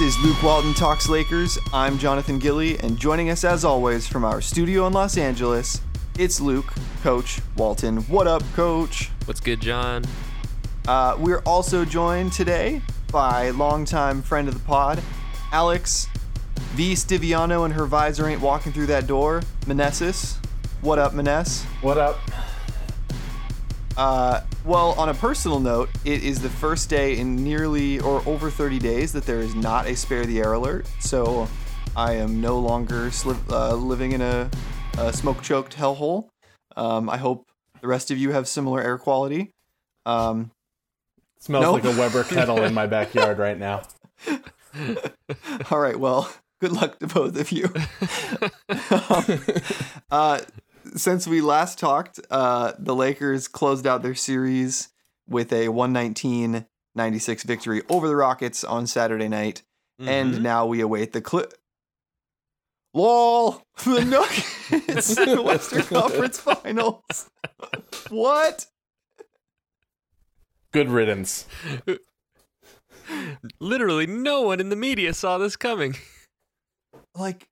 This is Luke Walton Talks Lakers. I'm Jonathan Gilly, and joining us as always from our studio in Los Angeles, it's Luke, Coach Walton. What up, Coach? What's good, John? Uh, we're also joined today by longtime friend of the pod, Alex V. Stiviano, and her visor ain't walking through that door. Manessis. What up, Maness? What up? Uh, well, on a personal note, it is the first day in nearly or over 30 days that there is not a spare the air alert. So I am no longer sli- uh, living in a, a smoke choked hellhole. Um, I hope the rest of you have similar air quality. Um, smells Nope. like a Weber kettle in my backyard right now. all right, well, good luck to both of you. Um, uh, since we last talked, uh, the Lakers closed out their series with a 119 96 victory over the Rockets on Saturday night. And now we await the clip. LOL! The Nuggets in the Western Conference Finals. What? Good riddance. Literally, no one in the media saw this coming. Like,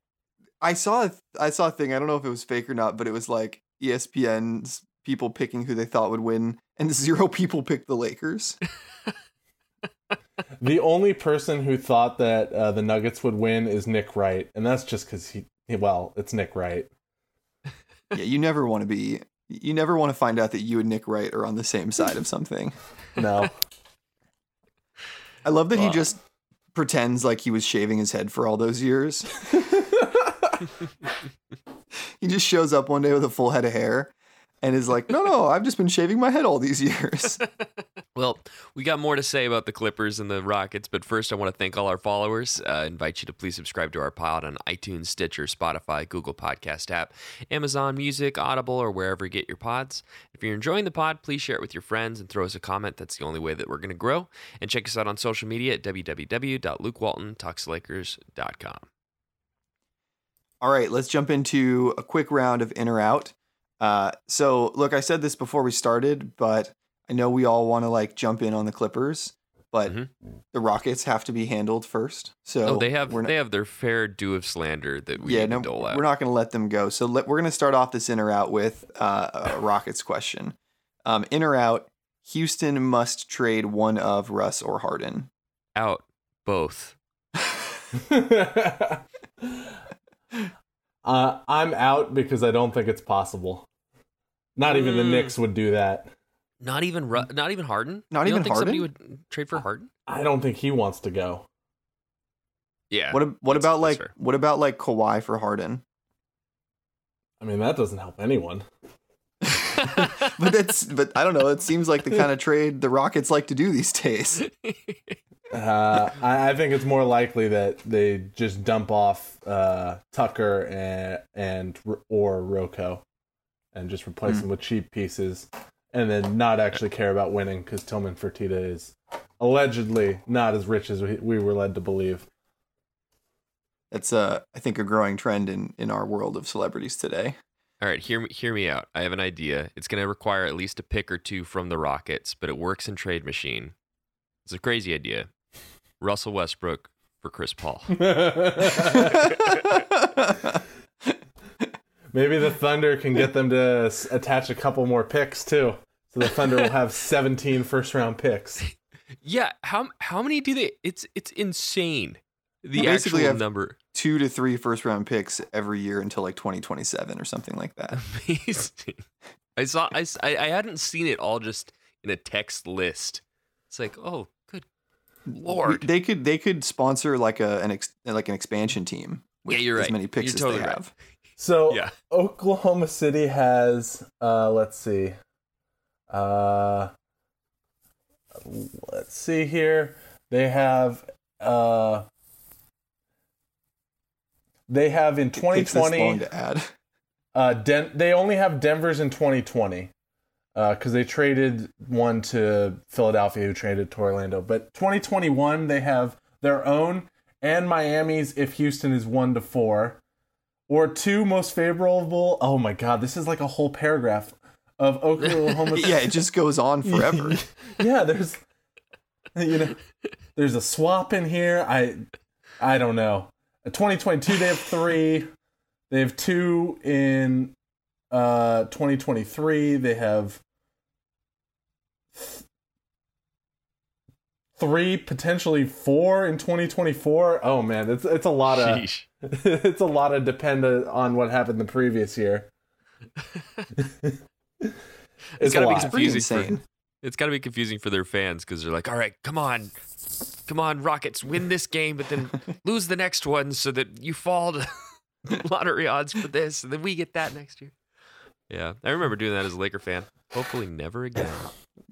I saw a, I saw a thing. I don't know if it was fake or not, but it was like ESPN's people picking who they thought would win, and zero people picked the Lakers. The only person who thought that uh, the Nuggets would win is Nick Wright, and that's just because he, well, it's Nick Wright. yeah, you never want to be. You never want to find out that you and Nick Wright are on the same side of something. No, I love that he just pretends like he was shaving his head for all those years. he just shows up one day with a full head of hair and is like, "No, no, I've just been shaving my head all these years." Well, we got more to say about the Clippers and the Rockets, but first I want to thank all our followers. Uh, invite you to please subscribe to our pod on iTunes, Stitcher, Spotify, Google Podcast app, Amazon Music, Audible, or wherever you get your pods. If you're enjoying the pod, please share it with your friends and throw us a comment. That's the only way that we're going to grow. And check us out on social media at www.lukewaltontalkslakers.com. All right, let's jump into a quick round of in or out. Uh, so, look, I said this before we started, but I know we all want to like jump in on the Clippers, but Mhm. the Rockets have to be handled first. So Oh, they have we're not, they have their fair due of slander that we yeah no dole out. we're not going to let them go. So let, we're going to start off this in or out with uh, a Rockets question. Um, in or out, Houston must trade one of Russ or Harden. out both. uh, I'm out because I don't think it's possible. Not even the Mm. Knicks would do that. Not even Ru- not even Harden. Not you even don't think somebody Harden? would trade for Harden? I don't think he wants to go. Yeah. What what about that's like fair. what about like Kawhi for Harden? I mean, that doesn't help anyone. but that's but I don't know. It seems like the kind of trade the Rockets like to do these days. Uh, I, I think it's more likely that they just dump off uh, Tucker and and or Rocco, and just replace Hmm. them with cheap pieces, and then not actually care about winning because Tillman Fertitta is allegedly not as rich as we, we were led to believe. That's uh I think a growing trend in in our world of celebrities today. All right, hear me hear me out. I have an idea. It's going to require at least a pick or two from the Rockets, but it works in trade machine. It's a crazy idea. Russell Westbrook for Chris Paul. Maybe the Thunder can get them to s- attach a couple more picks too, so the Thunder will have 17 first round picks. yeah, how how many do they It's it's insane. The You basically actual have- number. Two to three first round picks every year until like 2027 or something like that. Amazing. I saw I, s- I I hadn't seen it all just in a text list. It's like, "Oh, good lord." They could they could sponsor like a an ex, like an expansion team. With Yeah, you're right. as many picks You're as totally they right. have. So Yeah. Oklahoma City has uh let's see. Uh let's see here. They have uh they have in It takes this long 2020 to add. uh Den- they only have Denver's in 2020. Uh, because they traded one to Philadelphia, who traded to Orlando. But 2021, they have their own and Miami's if Houston is one to four, or two most favorable. Oh my God, this is like a whole paragraph of Oklahoma. yeah, it just goes on forever. yeah, there's you know, there's a swap in here. I I don't know. 2022 they have three. They have two in uh 2023. They have three, potentially four in 2024. Oh man, it's it's a lot of Sheesh. it's a lot of dependent on what happened the previous year. It's it's a gotta be lot. It's pretty confusing for insane. it's got to be confusing for their fans because they're like, all right, come on, come on, Rockets, win this game, but then lose the next one so that you fall to lottery odds for this, and then we get that next year. Yeah, I remember doing that as a Laker fan. Hopefully, never again.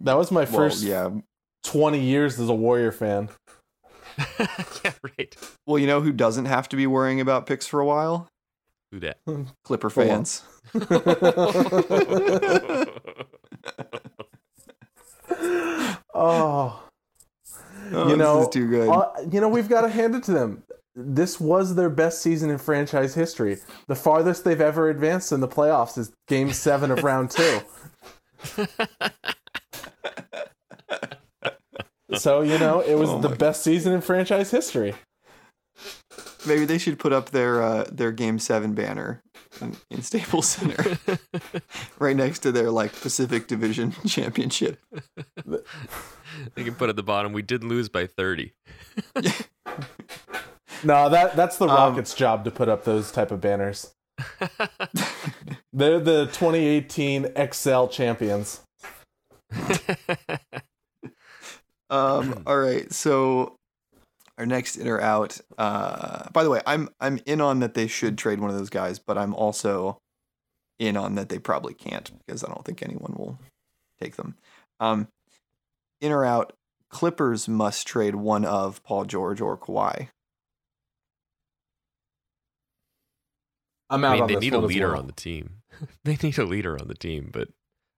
That was my Well, first yeah. 20 years as a Warrior fan. yeah, right. Well, you know who doesn't have to be worrying about picks for a while? Who that? Clipper Go fans. oh, Oh, You know, this is too good. uh, you know we've got to hand it to them. This was their best season in franchise history. The farthest they've ever advanced in the playoffs is Game Seven of Round Two. So you know it was Oh the my best season in franchise history. Maybe they should put up their uh, their Game Seven banner in, in Staples Center, right next to their like Pacific Division championship. They can put at the bottom. We did lose by thirty. No, that that's the Um, Rockets' job to put up those type of banners. They're the 2018 XL champions. Um, all right, so our next in or out. Uh, by the way, I'm I'm in on that they should trade one of those guys, but I'm also in on that they probably can't because I don't think anyone will take them. Um, in or out. Clippers must trade one of Paul George or Kawhi. I'm out I mean, on they this need a one as leader well. on the team. they need a leader on the team, but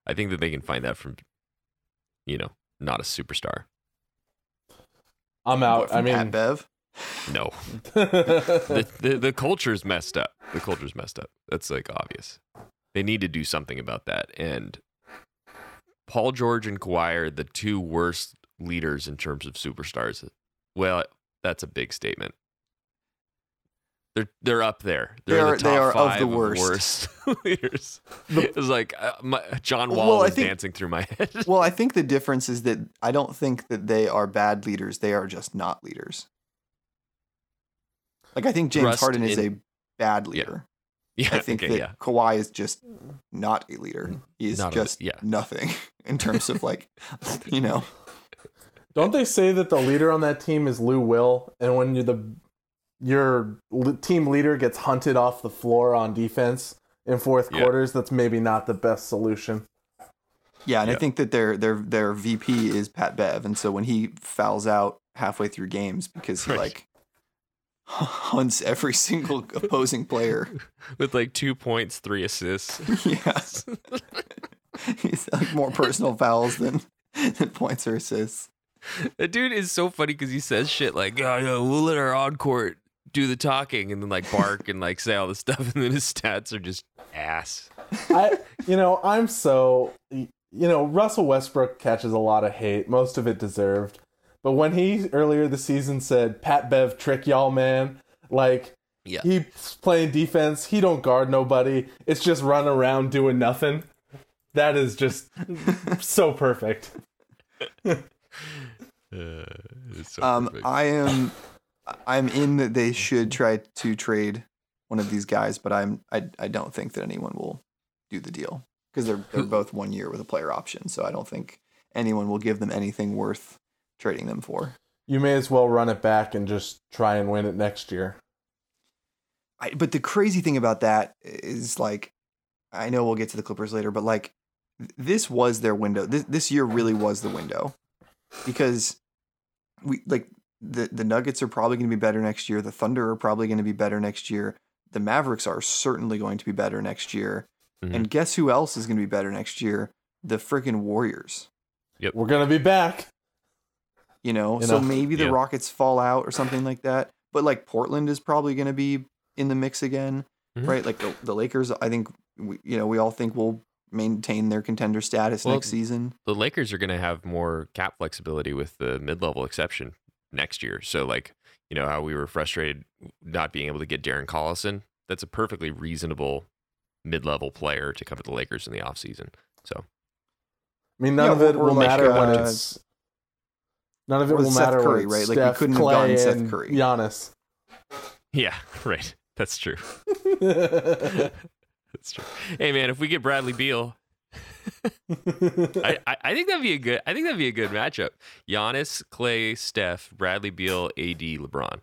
I think that they can find that from, you know, not a superstar. I'm What, out. I from Pat mean, Bev. No, the, the the culture's messed up. The culture's messed up. That's like obvious. They need to do something about that. And Paul George and Kawhi are the two worst leaders in terms of superstars. Well, that's a big statement. They're they're up there. They're They in are- the they top are of five the worst. leaders. it was like uh, my, John Wall Well, I was think- dancing through my head. Well, I think the difference is that I don't think that they are bad leaders. They are just not leaders. Like I think James Rust Harden is in- a bad leader. yeah, I think okay, that yeah. Kawhi is just not a leader. He is Not a- just yeah. nothing in terms of like, you know. don't they say that the leader on that team is Lou Will, and when you're the your team leader gets hunted off the floor on defense in fourth Yeah. quarters, that's maybe not the best solution. Yeah, and I think that their their their VP is Pat Bev, and so when he fouls out halfway through games because he Right. like hunts every single opposing player. With like two points, three assists. yes. He's like more personal fouls than, than points or assists. That dude is so funny because he says shit like, "Oh, yeah, we'll let our on court do the talking," and then like bark and like say all this stuff, and then his stats are just ass. I, you know, I'm so, you know, Russell Westbrook catches a lot of hate, most of it deserved. But when he earlier this season said, "Pat Bev trick y'all, man," like Yeah. he's playing defense, he don't guard nobody. It's just run around doing nothing. That is just so perfect. Uh, it's so Um, perfect. I am, I'm in that they should try to trade one of these guys, but I'm, I, I don't think that anyone will do the deal because they're they're both one year with a player option. So I don't think anyone will give them anything worth trading them for. You may as well run it back and just try and win it next year. I, but the crazy thing about that is like, I know we'll get to the Clippers later, but like, this was their window. This this year really was the window, because we like the the Nuggets are probably going to be better next year. The Thunder are probably going to be better next year. The Mavericks are certainly going to be better next year. Mhm. And guess who else is going to be better next year? The freaking Warriors. Yep. We're gonna be back. You know, You so maybe the yeah. Rockets fall out or something like that. But like Portland is probably going to be in the mix again, Mhm. right? Like the, the Lakers, I think we, you know, we all think will maintain their contender status Well, next season. the Lakers are going to have more cap flexibility with the mid-level exception next year. So like you know how we were frustrated not being able to get Darren Collison. That's a perfectly reasonable mid-level player to come to the Lakers in the offseason. So I mean, none Yeah, of it or- or will like, matter when uh, it's. None of it will Seth matter Curry, when it's right? Like, we couldn't have Clay, gotten Seth and Curry. Giannis. yeah, right. That's true. That's true. Hey man, if we get Bradley Beal, I, I, I think that'd be a good. I think that'd be a good matchup. Giannis, Clay, Steph, Bradley Beal, AD, LeBron.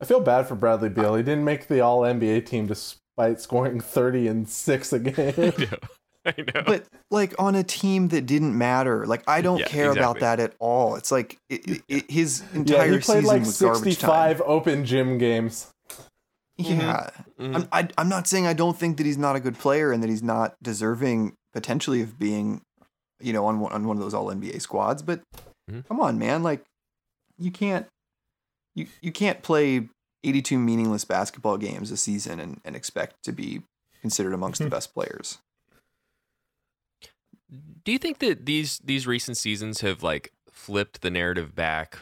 I feel bad for Bradley Beal. He didn't make the All NBA team despite scoring thirty and six a game. I know. I know. But like on a team that didn't matter, like I don't Yeah, care about that at all. It's like it, it, it- his yeah, entire he played season like was garbage time. sixty-five open gym games. Yeah, Mhm. I'm, I, I'm not saying I don't think that he's not a good player and that he's not deserving potentially of being, you know, on one, on one of those All NBA squads. But Mhm. come on, man, like you can't you you can't play 82 meaningless basketball games a season and, and expect to be considered amongst the best players. Do you think that these these recent seasons have like flipped the narrative back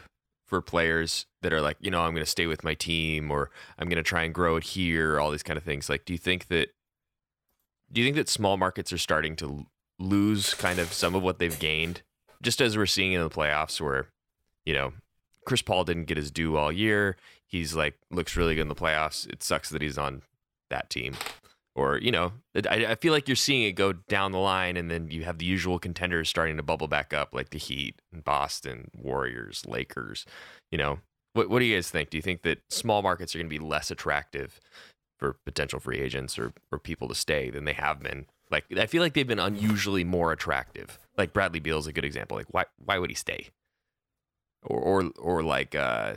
for players that are like, you know, I'm going to stay with my team or I'm going to try and grow it here, all these kind of things. Like, do you think that do you think that small markets are starting to lose kind of some of what they've gained, just as we're seeing in the playoffs, where you know Chris Paul didn't get his due all year. He's like looks really good in the playoffs. It sucks that he's on that team or you know I, I feel like you're seeing it go down the line and then you have the usual contenders starting to bubble back up like the heat and boston warriors lakers you know what, what do you guys think do you think that small markets are going to be less attractive for potential free agents or, or people to stay than they have been. Like i feel like they've been unusually more attractive. Like bradley beal is a good example. Like why why would he stay? Or or, or like uh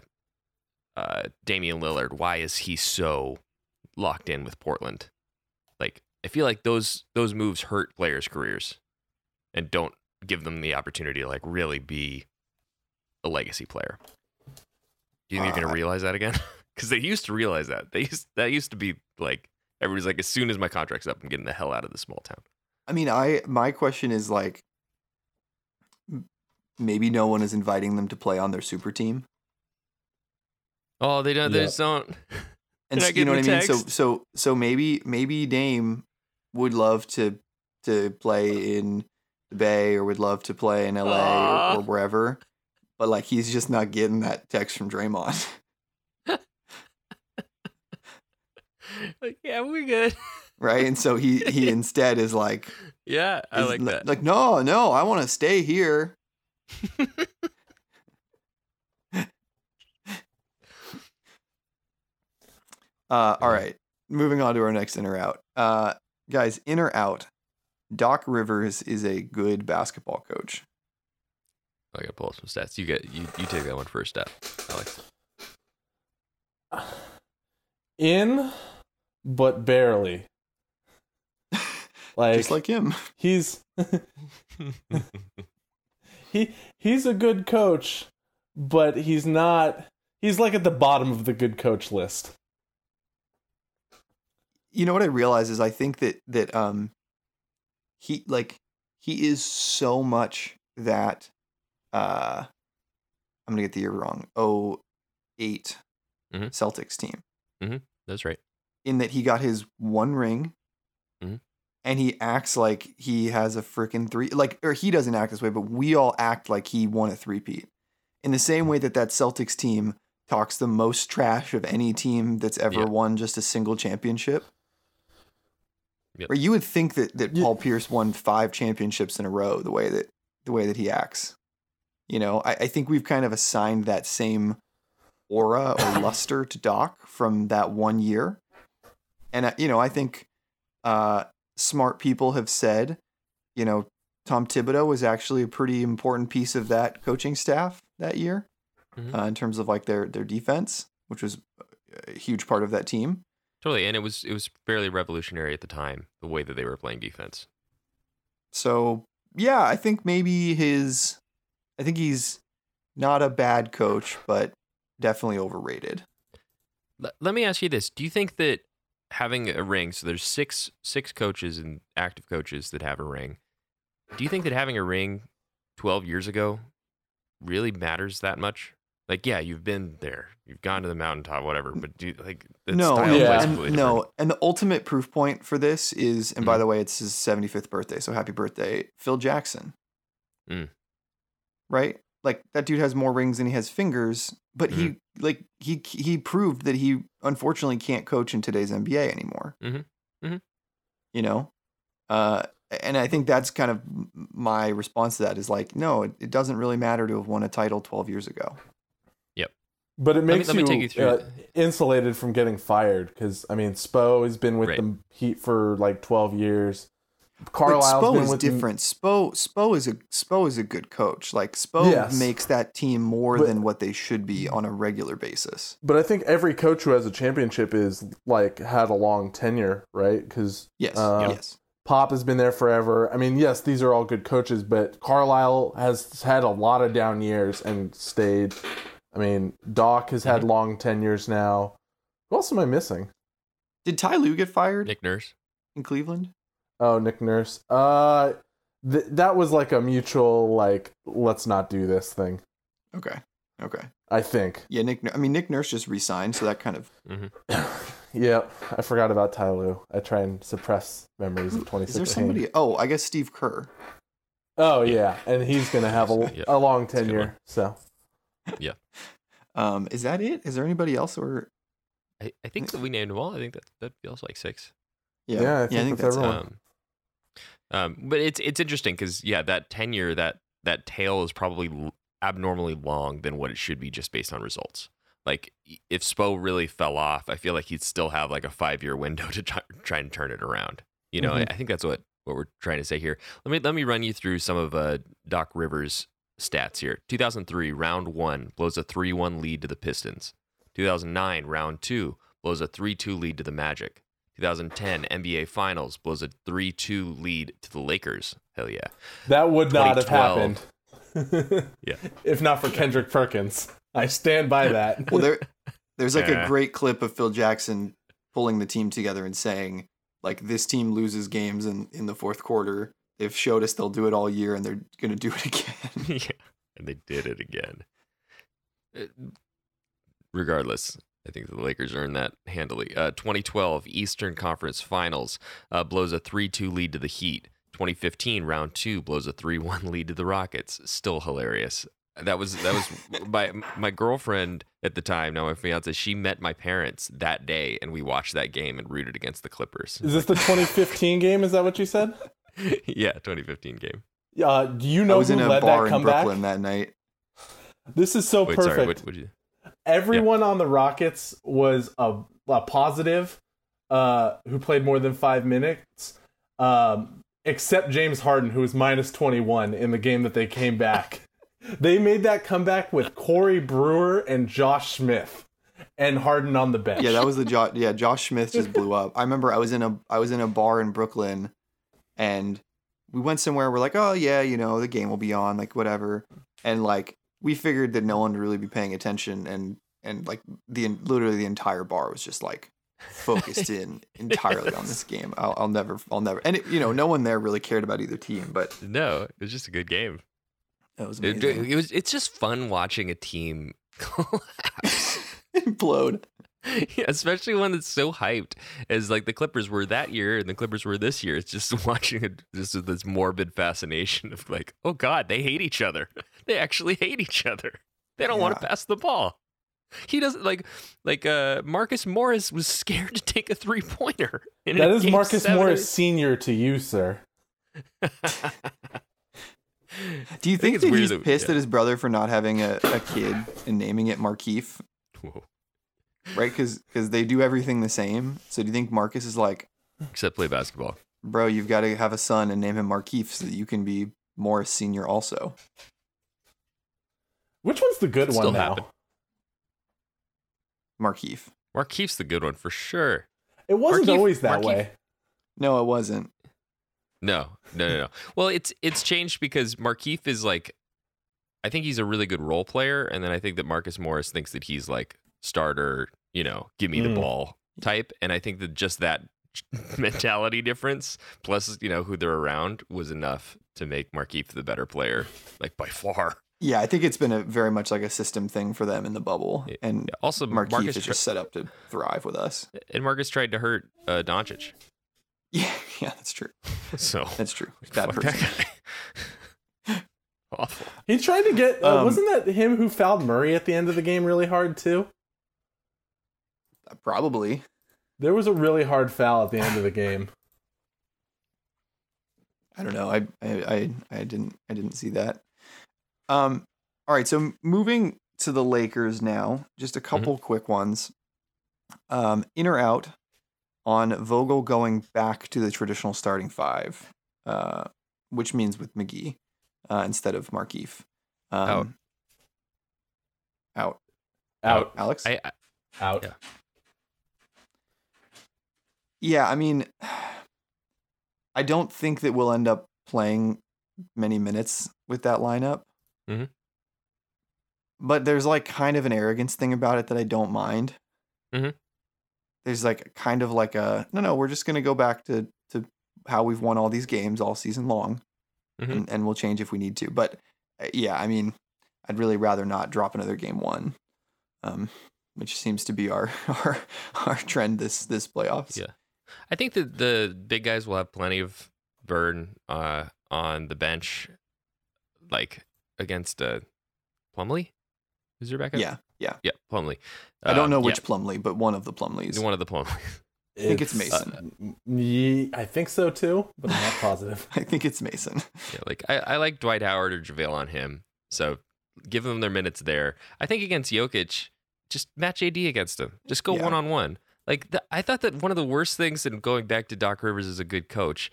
uh damian lillard why is he so locked in with portland? Like I feel like those those moves hurt players' careers and don't give them the opportunity to like really be a legacy player. Do you think you're Uh, gonna realize that again? Because they used to realize that. They used that used to be like everybody's like, as soon as my contract's up, I'm getting the hell out of the small town. I mean, I my question is like maybe no one is inviting them to play on their super team. Oh, they don't. They just don't. And You're s- not you know what I mean? So so so maybe maybe Dame would love to to play in the Bay or would love to play in LA Aw. or, or wherever. But like he's just not getting that text from Draymond. like, yeah, we're good. Right? And so he he instead is like yeah, I like that. Like, no, no, I want to stay here. Uh, all right, moving on to our next in or out. Uh, guys, in or out. Doc Rivers is a good basketball coach. I gotta pull up some stats. You get you you take that one first, step, Alex. In, but barely. Like, Just like him. he's he he's a good coach, but he's not. He's like at the bottom of the good coach list. You know what I realize is I think that that um he like he is so much that uh I'm gonna get the year wrong. Oh eight Mhm. Celtics team. Mhm. That's right. In that he got his one ring Mhm. and he acts like he has a freaking three like or he doesn't act this way but we all act like he won a three-peat in the same way that that celtics team talks the most trash of any team that's ever Yeah. won just a single championship Yep. or you would think that, that Yeah. paul pierce won five championships in a row the way that the way that he acts you know i, I think we've kind of assigned that same aura or luster to Doc from that one year. And uh, you know, I think uh, smart people have said, you know, Tom Thibodeau was actually a pretty important piece of that coaching staff that year Mhm. uh, in terms of like their their defense, which was a huge part of that team. Totally, and it was it was fairly revolutionary at the time the way that they were playing defense. So yeah, I think maybe his, I think he's not a bad coach, but definitely overrated. Let me ask you this: Do you think that having a ring, so there's six six coaches and active coaches that have a ring, do you think that having a ring twelve years ago really matters that much? Like, yeah, you've been there, you've gone to the mountaintop, whatever. But do you, like, the no, style Yeah. and, no, and the ultimate proof point for this is, and by Mhm. the way, it's his 75th birthday, so happy birthday, Phil Jackson. Mm. Right? Like that dude has more rings than he has fingers, but he Mm-hmm. like he he proved that he unfortunately can't coach in today's NBA anymore. Mhm. Mhm. You know, uh, and I think that's kind of my response to that is like, no, it, it doesn't really matter to have won a title 12 years ago. Yep. But it makes let me you, take you through uh, insulated from getting fired because I mean, Spo has been with Right. the Heat for like twelve years. But Carlisle's Spo been is with them- different. Spo Spo is a Spo is a good coach. Like Spo Yes. makes that team more But- than what they should be on a regular basis. But I think every coach who has a championship is like had a long tenure, right? Because Yes, Uh, yes. Pop has been there forever. I mean, yes, these are all good coaches, but Carlisle has had a lot of down years and stayed. I mean, Doc has had long tenures now. Who else am I missing? Did Ty Lue get fired Nick Nurse. in Cleveland? Oh, Nick Nurse. Uh, th- that was like a mutual like let's not do this thing. Okay, okay. I think. Yeah, Nick. I mean, Nick Nurse just resigned, so that kind of Mm-hmm. yeah, I forgot about Ty Lue. I try and suppress memories of 2016. is 2016. there somebody? Oh, I guess Steve Kerr. Oh yeah, and he's gonna have a, Yeah. a long tenure. one. So Um, is that it? Is there anybody else? Or I, I think that we named them all. I think that that feels like six. yeah, Yeah, I think that's that's everyone. Um, um, but it's it's interesting because yeah, that tenure that that tail is probably abnormally long than what it should be just based on results. Like if Spo really fell off, I feel like he'd still have like a five year window to try, try and turn it around. You know, I, Mhm. I think that's what what we're trying to say here. Let me let me run you through some of uh, Doc Rivers' stats here. 2003 round one blows a three one lead to the Pistons. 2009 round two blows a three two lead to the Magic. 2010 NBA Finals blows a 3 2 lead to the Lakers. Hell yeah. that would not have happened. Yeah. If not for Kendrick Perkins, I stand by that. Well, there, there's like Yeah. a great clip of Phil Jackson pulling the team together and saying, like, this team loses games in in the fourth quarter. They've showed us they'll do it all year, and they're gonna do it again. yeah. And they did it again. Uh, Regardless, I think the Lakers earned that handily. Uh, 2012 Eastern Conference Finals uh, blows a 3 2 lead to the Heat. 2015 round two blows a 3-1 lead to the Rockets. Still hilarious. That was that was my my girlfriend at the time, now my fiance, she met my parents that day and we watched that game and rooted against the Clippers. Is this the 2015 game? Is that what you said? yeah, 2015 game. Uh, do you I know was who in a led bar that in comeback? Brooklyn that night. This is so Wait, perfect. sorry, what would you Everyone on the Rockets was a, a positive uh, who played more than five minutes, um, except James Harden, who was minus 21 in the game that they came back. they made that comeback with Corey Brewer and Josh Smith, and Harden on the bench. Yeah, that was the Josh. Yeah, Josh Smith just blew up. I remember I was in a I was in a bar in Brooklyn, and we went somewhere. We're like, oh yeah, you know, the game will be on, like whatever. And like we figured that no one would really be paying attention, and and like the literally the entire bar was just like focused in entirely on this game. I'll, I'll never, I'll never, and it, you know, no one there really cared about either team, but No, it was just a good game. it was It, amazing. it was it's just fun watching a team collapse. implode. yeah, especially when it's so hyped as like the Clippers were that year and the Clippers were this year. It's just watching it just with this morbid fascination of like, oh God, they hate each other. They actually hate each other. They don't want to pass the ball. He doesn't like like uh Marcus Morris was scared to take a three pointer. that is Marcus Morris Senior to you, sir. Do you think, it's that weird he's that- pissed yeah. at his brother for not having a, a kid and naming it Markieff? Whoa. right? Because they do everything the same. So do you think Marcus is like, Except play basketball. bro, you've got to have a son and name him Markieff so that you can be Morris Senior also? Which one's the good Could one still now? happen. Markieff. Markieff's the good one for sure. It wasn't Markieff- always that Markieff- way. No, it wasn't. No, no, no, no. well, it's it's changed because Markieff is like, I think he's a really good role player, and then I think that Marcus Morris thinks that he's like starter, you know, give me the Mm. ball type, and I think that just that mentality difference plus you know who they're around was enough to make Markieff the better player, like by far. Yeah, I think it's been a very much like a system thing for them in the bubble, Yeah. and Also, Markieff Marcus is just set up to thrive with us. and Marcus tried to hurt uh, Doncic. Yeah, yeah, that's true. So That's true. Bad fuck person. that. Awful. He tried to get. Uh, Um, wasn't that him who fouled Murray at the end of the game really hard too? Probably. There was a really hard foul at the end of the game. I don't know. I, I I I didn't I didn't see that. Um. All right. So moving to the Lakers now. Just a couple quick ones. Um. In or out on Vogel going back to the traditional starting five, uh, which means with McGee uh, instead of Markieff. Um, Out. Out. Out, Alex. I, I out. Yeah. Yeah, I mean, I don't think that we'll end up playing many minutes with that lineup. Mhm. But there's like kind of an arrogance thing about it that I don't mind. Mhm. There's like kind of like a no, no, we're just gonna go back to to how we've won all these games all season long, Mhm. and, and we'll change if we need to. But uh, yeah, I mean, I'd really rather not drop another game one, um, which seems to be our our our trend this this playoffs. Yeah. I think that the big guys will have plenty of burn uh, on the bench, like against uh, Plumlee. Who's your backup? yeah, yeah. yeah, Plumlee. I don't Um, know yeah, which Plumlee, but one of the Plumlees. one of the Plumlees. I think it's Mason. uh, ye- I think so too, but I'm not positive. I think it's Mason. Yeah, like I, I like Dwight Howard or JaVale on him. So give them their minutes there. I think against Jokic, just match AD against him. Just go one on one. Like the, I thought that one of the worst things in going back to Doc Rivers as a good coach.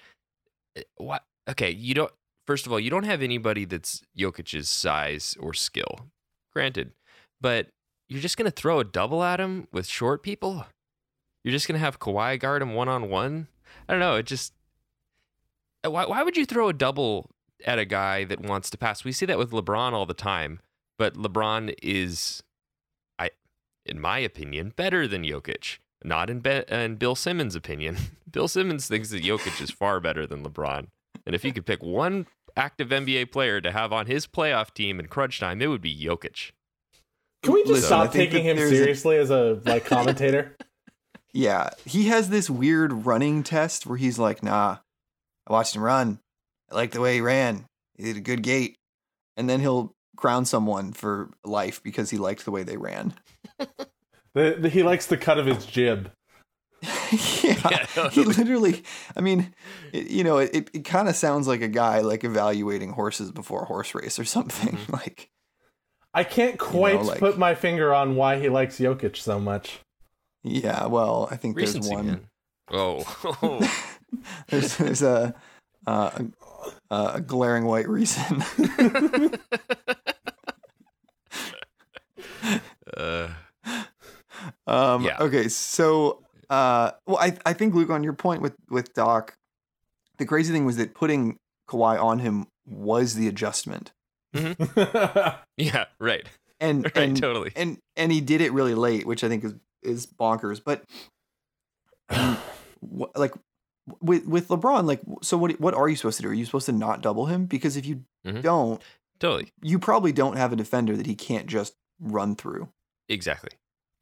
eh, What? Okay, you don't. First of all, you don't have anybody that's Jokic's size or skill. Granted, but you're just gonna throw a double at him with short people. You're just gonna have Kawhi guard him one on one. I don't know. It just uh, why why would you throw a double at a guy that wants to pass? We see that with LeBron all the time, but LeBron is, I, in my opinion, better than Jokic. Not in, Be- in Bill Simmons' opinion. Bill Simmons thinks that Jokic is far better than LeBron. And if you could pick one active NBA player to have on his playoff team in crunch time, it would be Jokic. Can we just Listen, stop taking him there's a- seriously as a like commentator? Yeah, he has this weird running test where he's like, "Nah, I watched him run. I like the way he ran. He did a good gait." And then he'll crown someone for life because he liked the way they ran. The- the- he likes the cut of his jib. yeah, Yeah, he literally. I mean, it, you know, it, it kind of sounds like a guy like evaluating horses before a horse race or something. Mhm. Like, I can't quite like- put my finger on why he likes Jokic so much. yeah, well, I think there's Recency, one. man. Oh, there's there's a uh, a, a glaring white reason. uh, um, Yeah. Okay, so uh, well, I I think Luke, on your point with with Doc, the crazy thing was that putting Kawhi on him was the adjustment, yeah, right, and right, and totally. and and he did it really late, which I think is is bonkers. But like with with LeBron, like so what what are you supposed to do? Are you supposed to not double him? Because if you Mhm. don't, Totally, you probably don't have a defender that he can't just run through. exactly,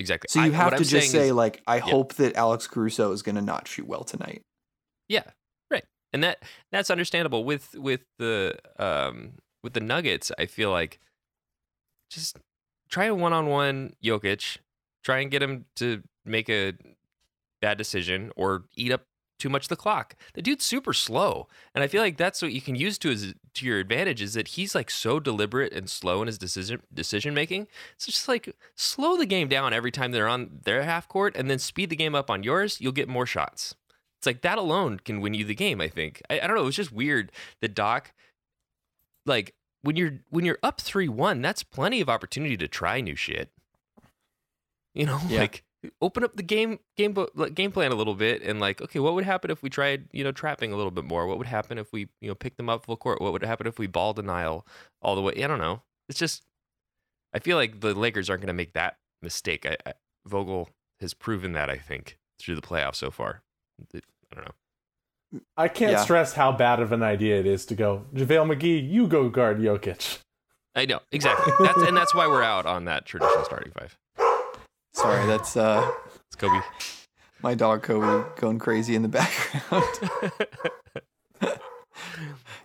exactly. So you I- have to I'm just say is- like, I yeah. hope that Alex Caruso is going to not shoot well tonight. Yeah, right. And that that's understandable with with the um with the Nuggets. I feel like just try a one on one Jokic, try and get him to make a bad decision or eat up too much of the clock. The dude's super slow, and I feel like that's what you can use to his to your advantage is that he's like so deliberate and slow in his decision decision making. It's just like slow the game down every time they're on their half court, and then speed the game up on yours. You'll get more shots. It's like that alone can win you the game. I think. I, I don't know. It was just weird that Doc, like when you're when you're up three one, that's plenty of opportunity to try new shit. You know, Yeah. like open up the game game like, game plan a little bit and like, okay, what would happen if we tried you know trapping a little bit more? What would happen if we you know picked them up full court? What would happen if we ball denial all the way? I don't know. It's just I feel like the Lakers aren't going to make that mistake. I, I, Vogel has proven that I think through the playoffs so far. I don't know. I can't Yeah. stress how bad of an idea it is to go, JaVale McGee, you go guard Jokic. I know exactly. That's and that's why we're out on that traditional starting five. Sorry, that's uh, It's Kobe. my dog Kobe going crazy in the background.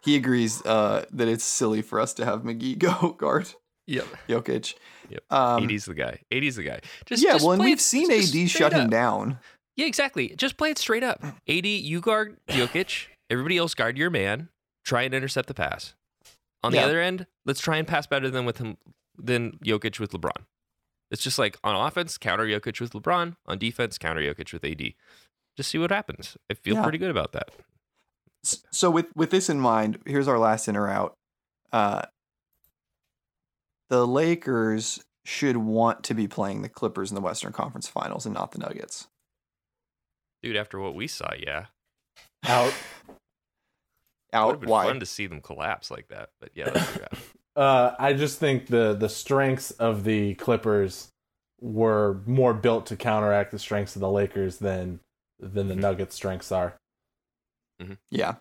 he agrees uh, that it's silly for us to have McGee go guard Yep. Jokic. Yep. Um, AD's the guy. AD's the guy. Just yeah, just well, and we've it- seen AD shut him down. Yeah, exactly. Just play it straight up. AD, you guard Jokic. Everybody else guard your man. Try and intercept the pass. On the Yeah. other end, let's try and pass better than with him than Jokic with LeBron. It's just like on offense, counter Jokic with LeBron. On defense, counter Jokic with AD. Just see what happens. I feel Yeah. pretty good about that. So with with this in mind, here's our last in or out. Uh, the Lakers should want to be playing the Clippers in the Western Conference Finals and not the Nuggets. Dude, after what we saw, yeah. Out. Would Out have been why? fun to see them collapse like that. But yeah, that's what happened. Uh, I just think the the strengths of the Clippers were more built to counteract the strengths of the Lakers than than the Nuggets' strengths are. Yeah.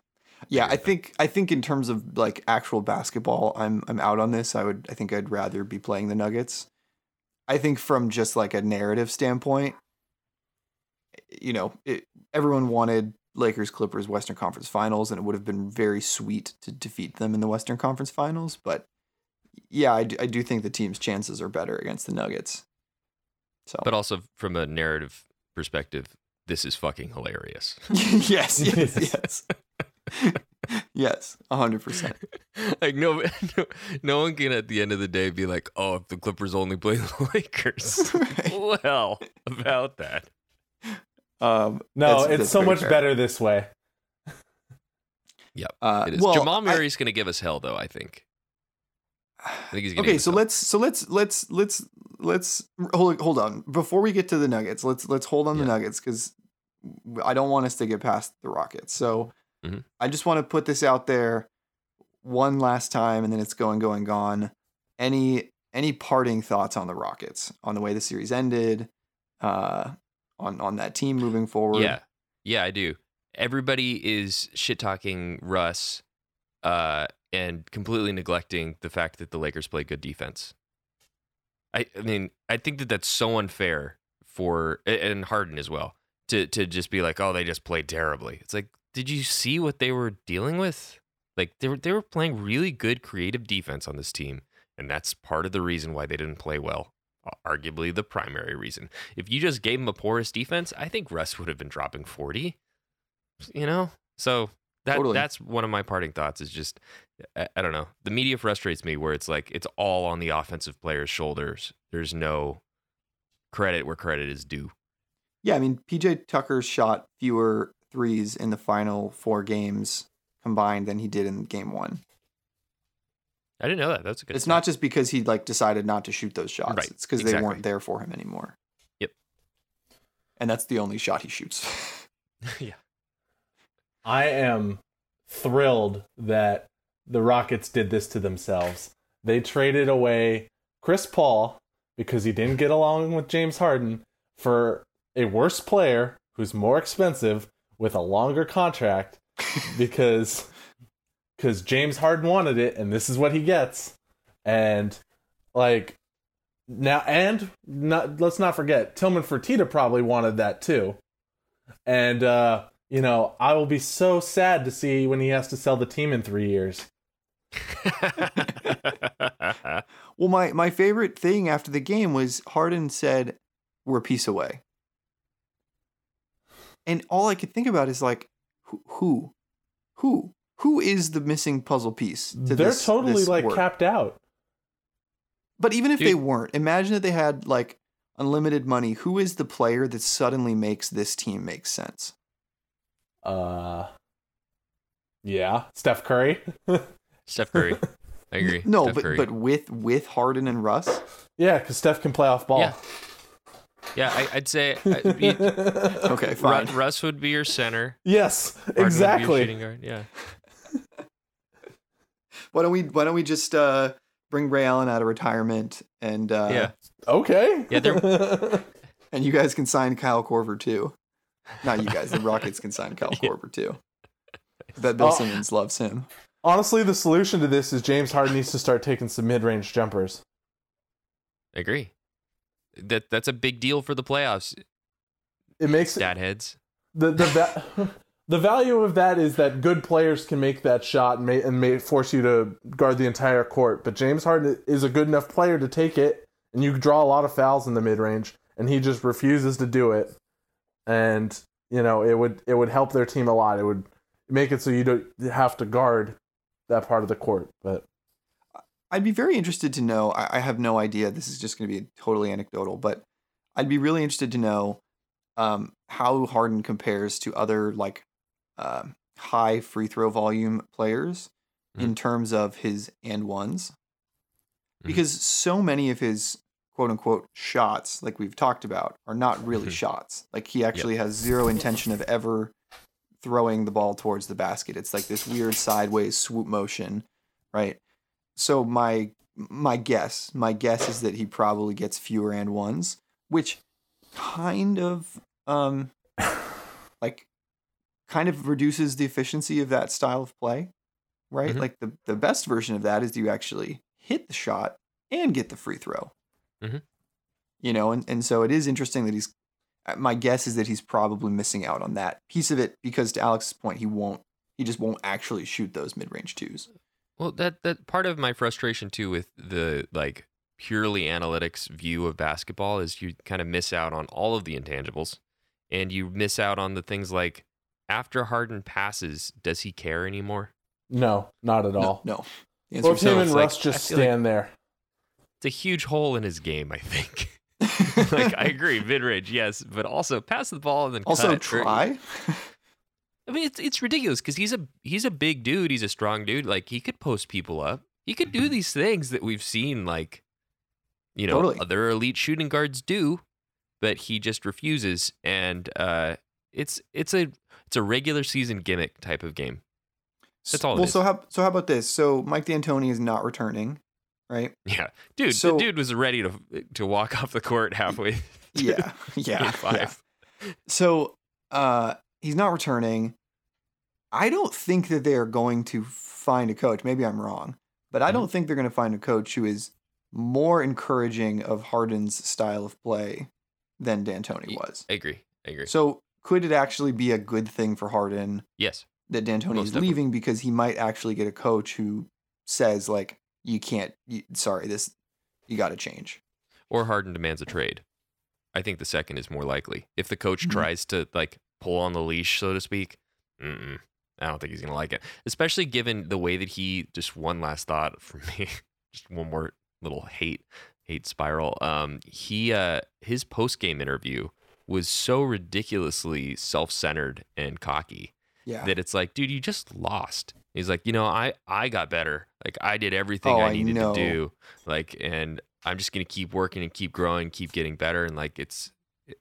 Yeah, I think I think in terms of like actual basketball, I'm I'm out on this. I would I think I'd rather be playing the Nuggets. I think from just like a narrative standpoint, you know, it, everyone wanted Lakers Clippers Western Conference Finals, and it would have been very sweet to defeat them in the Western Conference Finals. But yeah, I do, I do think the team's chances are better against the Nuggets. So But also from a narrative perspective, this is fucking hilarious. yes, yes, yes, yes, a hundred percent. like no, no, no one can at the end of the day be like, "Oh, if the Clippers only play the Lakers." Right. well, about that. Um, No, that's- it's that's so much fair. better this way. Uh, It is. well, Jamal I- Murray's going to give us hell, though. I think. I think he's to. okay, so let's so let's let's let's let's hold hold on before we get to the Nuggets. Let's let's hold on the Nuggets because I don't want us to get past the Rockets. So Mhm. I just want to put this out there one last time, and then it's going going gone. Any any parting thoughts on the Rockets on the way the series ended, uh, on on that team moving forward? Yeah, yeah, I do. Everybody is shit talking Russ, uh, and completely neglecting the fact that the Lakers play good defense. I, I mean, I think that that's so unfair for and Harden as well to to just be like, oh, they just played terribly. It's like, did you see what they were dealing with? Like they were they were playing really good creative defense on this team, and that's part of the reason why they didn't play well. Arguably the primary reason. If you just gave them a porous defense, I think Russ would have been dropping forty. You know, so that Totally. that's one of my parting thoughts. Is just I, I don't know. The media frustrates me where it's like it's all on the offensive player's shoulders. There's no credit where credit is due. Yeah, I mean, PJ Tucker shot fewer threes in the final four games combined than he did in game one. I didn't know that. That's a good. it's not just because he like decided not to shoot those shots. Right, It's because they weren't there for him anymore. Yep. And that's the only shot he shoots. yeah. I am thrilled that the Rockets did this to themselves. They traded away Chris Paul because he didn't get along with James Harden for a worse player who's more expensive with a longer contract because because James Harden wanted it and this is what he gets. And like now and not let's not forget Tillman Fertitta probably wanted that too. And uh you know, I will be so sad to see when he has to sell the team in 3 years. well, my my favorite thing after the game was Harden said, "We're a piece away," and all I could think about is like, who, who, who, who is the missing puzzle piece? To They're this, totally this like work? capped out. But even if they weren't, imagine that they had like unlimited money. Who is the player that suddenly makes this team make sense? Uh Yeah, Steph Curry. Steph Curry. I agree. No, Steph but Curry. but with with Harden and Russ. yeah, cuz Steph can play off ball. Yeah. yeah, I, I'd say uh, be- Okay, Ru- fine. Russ would be your center. yes, Harden would be your exactly. shooting guard. Yeah. Why don't we why don't we just uh, bring Ray Allen out of retirement and uh, yeah. Okay. Yeah, they're- and you guys can sign Kyle Korver too. Not you guys. The Rockets can sign Kyle Yeah. Korver too. That Bill Oh. Simmons loves him. Honestly, the solution to this is James Harden needs to start taking some mid-range jumpers. I agree. That that's a big deal for the playoffs. It makes Stat heads. the the va- the value of that is that good players can make that shot and may and may force you to guard the entire court. But James Harden is a good enough player to take it, and you draw a lot of fouls in the mid range, and he just refuses to do it. And you know it would it would help their team a lot. It would make it so you don't have to guard that part of the court. But I'd be very interested to know. I, have no idea. This is just going to be totally anecdotal, but I'd be really interested to know um, how Harden compares to other like uh, high free throw volume players in terms of his and ones, Mhm. because so many of his quote unquote shots, like we've talked about, are not really Mhm. shots. Like he actually has zero intention of ever throwing the ball towards the basket. It's like this weird sideways swoop motion, right? So my my guess, my guess is that he probably gets fewer and ones, which kind of um like kind of reduces the efficiency of that style of play, right? Mhm. Like the the best version of that is you actually hit the shot and get the free throw. Mhm. You know, and, and so it is interesting that he's uh, my guess is that he's probably missing out on that piece of it because to Alex's point, he won't he just won't actually shoot those mid range twos. Well, that that part of my frustration too with the like purely analytics view of basketball is you kind of miss out on all of the intangibles, and you miss out on the things like after Harden passes, does he care anymore? no, not at all. No. The Or answer if him is and it's like- Russ just I feel like- stand there. It's a huge hole in his game, I think. like I agree, mid range, yes, but also pass the ball and then also cut, or- try. I mean, it's it's ridiculous because he's a he's a big dude. He's a strong dude. Like he could post people up. He could do these things that we've seen, like you know, Totally. other elite shooting guards do, but he just refuses. And uh, it's it's a it's a regular season gimmick type of game. That's all Well, is. so how so how about this? So Mike D'Antoni is not returning, right? Yeah, dude, So- the dude was ready to to walk off the court halfway. Yeah, yeah, five. yeah. So uh, he's not returning. I don't think that they are going to find a coach. Maybe I'm wrong, but I Mhm. don't think they're going to find a coach who is more encouraging of Harden's style of play than D'Antoni was. I agree. I agree. So could it actually be a good thing for Harden yes. that D'Antoni Most is definitely. leaving because he might actually get a coach who says like, "You can't. You, sorry, this you got to change." or Harden demands a trade. I think the second is more likely. If the coach Mhm. tries to like pull on the leash, so to speak, mm-mm, I don't think he's gonna like it. Especially given the way that he just one last thought for me, just one more little hate hate spiral. Um, he uh his post game interview was so ridiculously self centered and cocky Yeah. that it's like, dude, you just lost. He's like, you know, I I got better. Like I did everything Oh, I I needed know. to do. Like, and I'm just gonna keep working and keep growing, keep getting better. And like, it's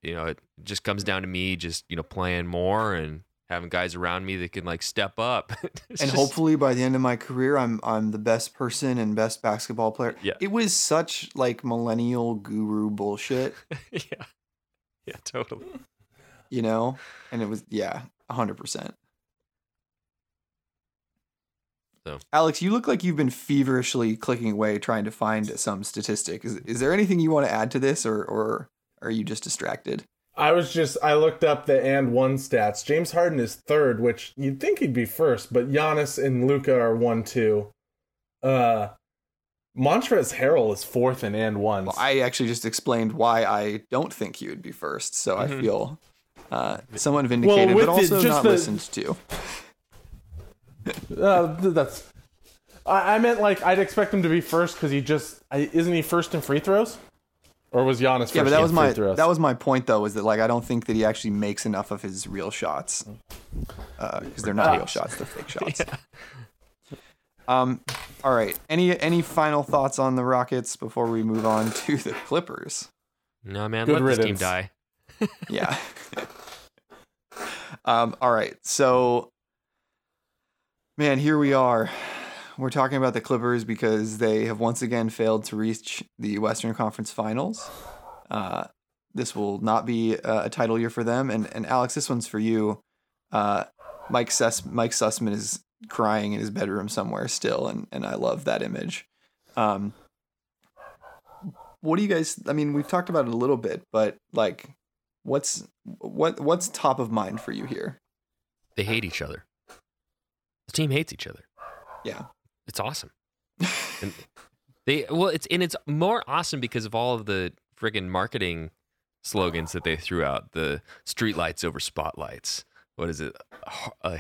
you know, it just comes down to me just you know playing more and having guys around me that can like step up. And just- hopefully by the end of my career I'm I'm the best person and best basketball player. Yeah. It was such like millennial guru bullshit, yeah, yeah, totally. you know? And it was yeah, 100%. So. Alex, you look like you've been feverishly clicking away trying to find some statistic. Is is there anything you want to add to this or or are you just distracted? I was just I looked up the and one stats. James Harden is third, which you'd think he'd be first, but Giannis and Luka are one two. Uh Montrezl Harrell is fourth in and one. Well, I actually just explained why I don't think he would be first, so I Mhm. feel uh, somewhat vindicated, with but the- also just not the- listened to. Uh, that's. I, I meant like I'd expect him to be first because he just I, isn't he first in free throws, or was Giannis first Yeah, but that in was free my throws? that was my point though, is that like I don't think that he actually makes enough of his real shots because they're not real shots; they're fake shots. Yeah. Um, all right. Any any final thoughts on the Rockets before we move on to the Clippers? No man, Good let this team riddance. die. Yeah. um. All right. So, man, here we are. We're talking about the Clippers because they have once again failed to reach the Western Conference Finals. Uh, this will not be uh, a title year for them. And and Alex, this one's for you. Uh, Mike Suss- Mike Sussman is crying in his bedroom somewhere still, and and I love that image. Um, what do you guys? I mean, we've talked about it a little bit, but like, what's what what's top of mind for you here? They hate each other. The team hates each other. Yeah, It's awesome. And they well, it's and it's more awesome because of all of the friggin' marketing slogans that they threw out. The streetlights over spotlights. What is it? Uh,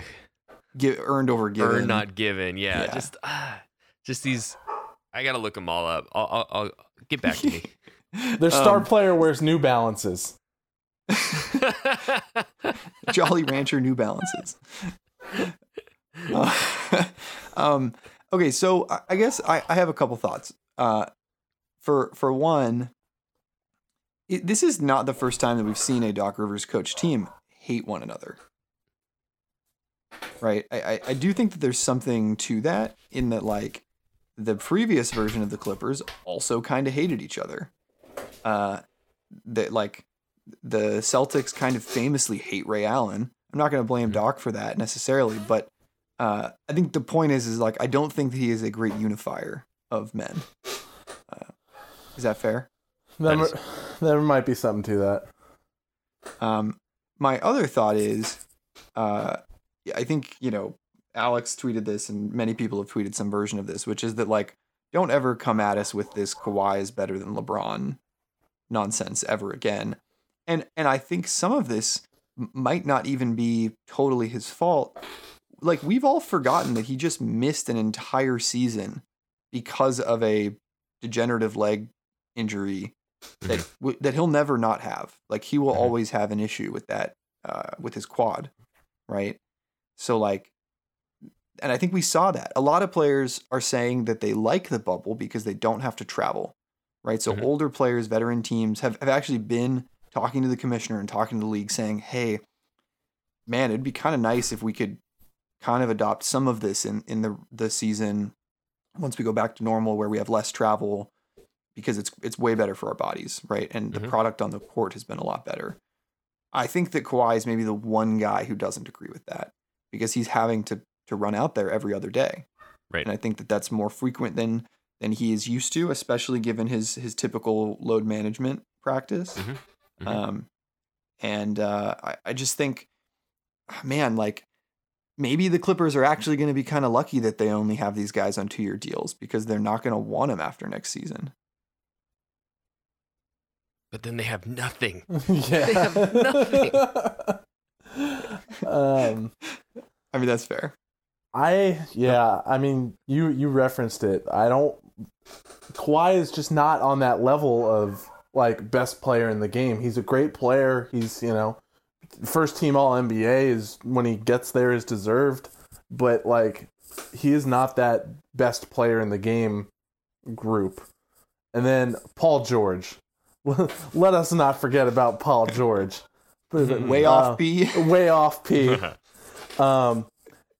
Give, earned over given. earn not given. Yeah, Yeah. just ah, just these. I gotta look them all up. I'll, I'll, I'll get back to me. Their star Um, player wears New Balances. Jolly Rancher New Balances. Um, okay, so I- I guess I, I have a couple thoughts. Uh, for for one, it, this is not the first time that we've seen a Doc Rivers coach team hate one another. Right, I, I, I do think that there's something to that in that like the previous version of the Clippers also kind of hated each other. Uh, that like the Celtics kind of famously hate Ray Allen. I'm not going to blame Doc for that necessarily, but uh, I think the point is, is like I don't think that he is a great unifier of men. Uh, is that fair? There, That is- there might be something to that. Um, my other thought is, uh, I think you know Alex tweeted this, and many people have tweeted some version of this, which is that like don't ever come at us with this Kawhi is better than LeBron nonsense ever again. And and I think some of this might not even be totally his fault. Like we've all forgotten that he just missed an entire season because of a degenerative leg injury that w- that he'll never not have. Like he will Mhm. always have an issue with that uh, with his quad, right? So like, and I think we saw that a lot of players are saying that they like the bubble because they don't have to travel, right? So Mhm. older players, veteran teams have have actually been talking to the commissioner and talking to the league, saying, "Hey, man, it'd be kind of nice if we could kind of adopt some of this in in the the season once we go back to normal, where we have less travel." because it's it's way better for our bodies, right? And the Mhm. product on the court has been a lot better. I think that Kawhi is maybe the one guy who doesn't agree with that because he's having to to run out there every other day, Right. And I think that that's more frequent than than he is used to, especially given his his typical load management practice. Mhm. Mhm. Um, and uh, I I just think, man, like maybe the Clippers are actually going to be kind of lucky that they only have these guys on two year deals because they're not going to want them after next season. But then they have nothing. yeah. have nothing. um, I mean, that's fair. I yeah, I mean you you referenced it. I don't Kawhi is just not on that level of like best player in the game. He's a great player. He's, you know, first team all NBA is when he gets there is deserved, but like he is not that best player in the game group. And then Paul George. Let us not forget about Paul George. Way Uh, off B. way off P. Um,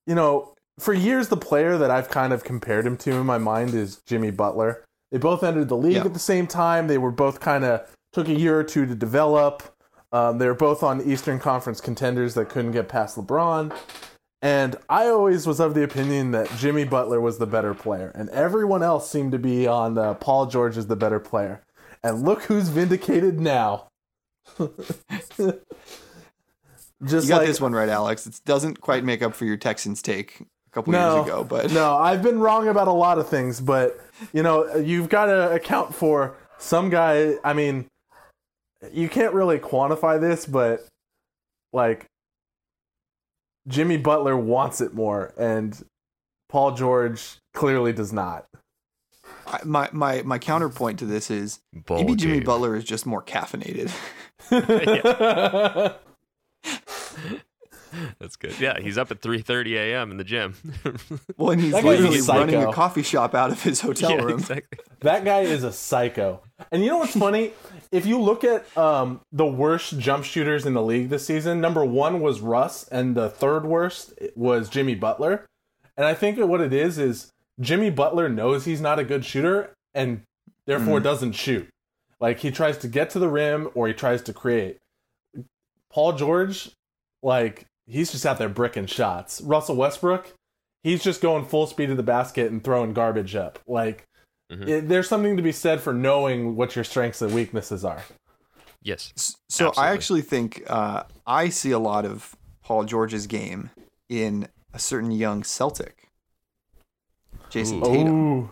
you know, for years, the player that I've kind of compared him to in my mind is Jimmy Butler. They both entered the league Yeah. at the same time. They were both kind of took a year or two to develop. Um, they were both on Eastern Conference contenders that couldn't get past LeBron. And I always was of the opinion that Jimmy Butler was the better player, and everyone else seemed to be on uh, Paul George as the better player. And look who's vindicated now. Just You got like this one right, Alex. It doesn't quite make up for your Texans take a couple No. years ago, but no, I've been wrong about a lot of things, but you know, you've got to account for some guy. I mean, you can't really quantify this, but like Jimmy Butler wants it more, and Paul George clearly does not. I, my my my counterpoint to this is Bull maybe Jimmy game. Butler is just more caffeinated. That's good. Yeah, he's up at 3:30 a.m. in the gym. well, and he's That literally running a coffee shop out of his hotel yeah, room. exactly. That guy is a psycho. And you know what's funny? If you look at um, the worst jump shooters in the league this season, number one was Russ, and the third worst was Jimmy Butler. And I think what it is is Jimmy Butler knows he's not a good shooter and therefore doesn't shoot. Like he tries to get to the rim or he tries to create. Paul George, like he's just out there bricking shots. Russell Westbrook, he's just going full speed to the basket and throwing garbage up. Like, Mhm. it, there's something to be said for knowing what your strengths and weaknesses are. Yes. So Absolutely. I actually think uh, I see a lot of Paul George's game in a certain young Celtic, Jayson Ooh. Tatum.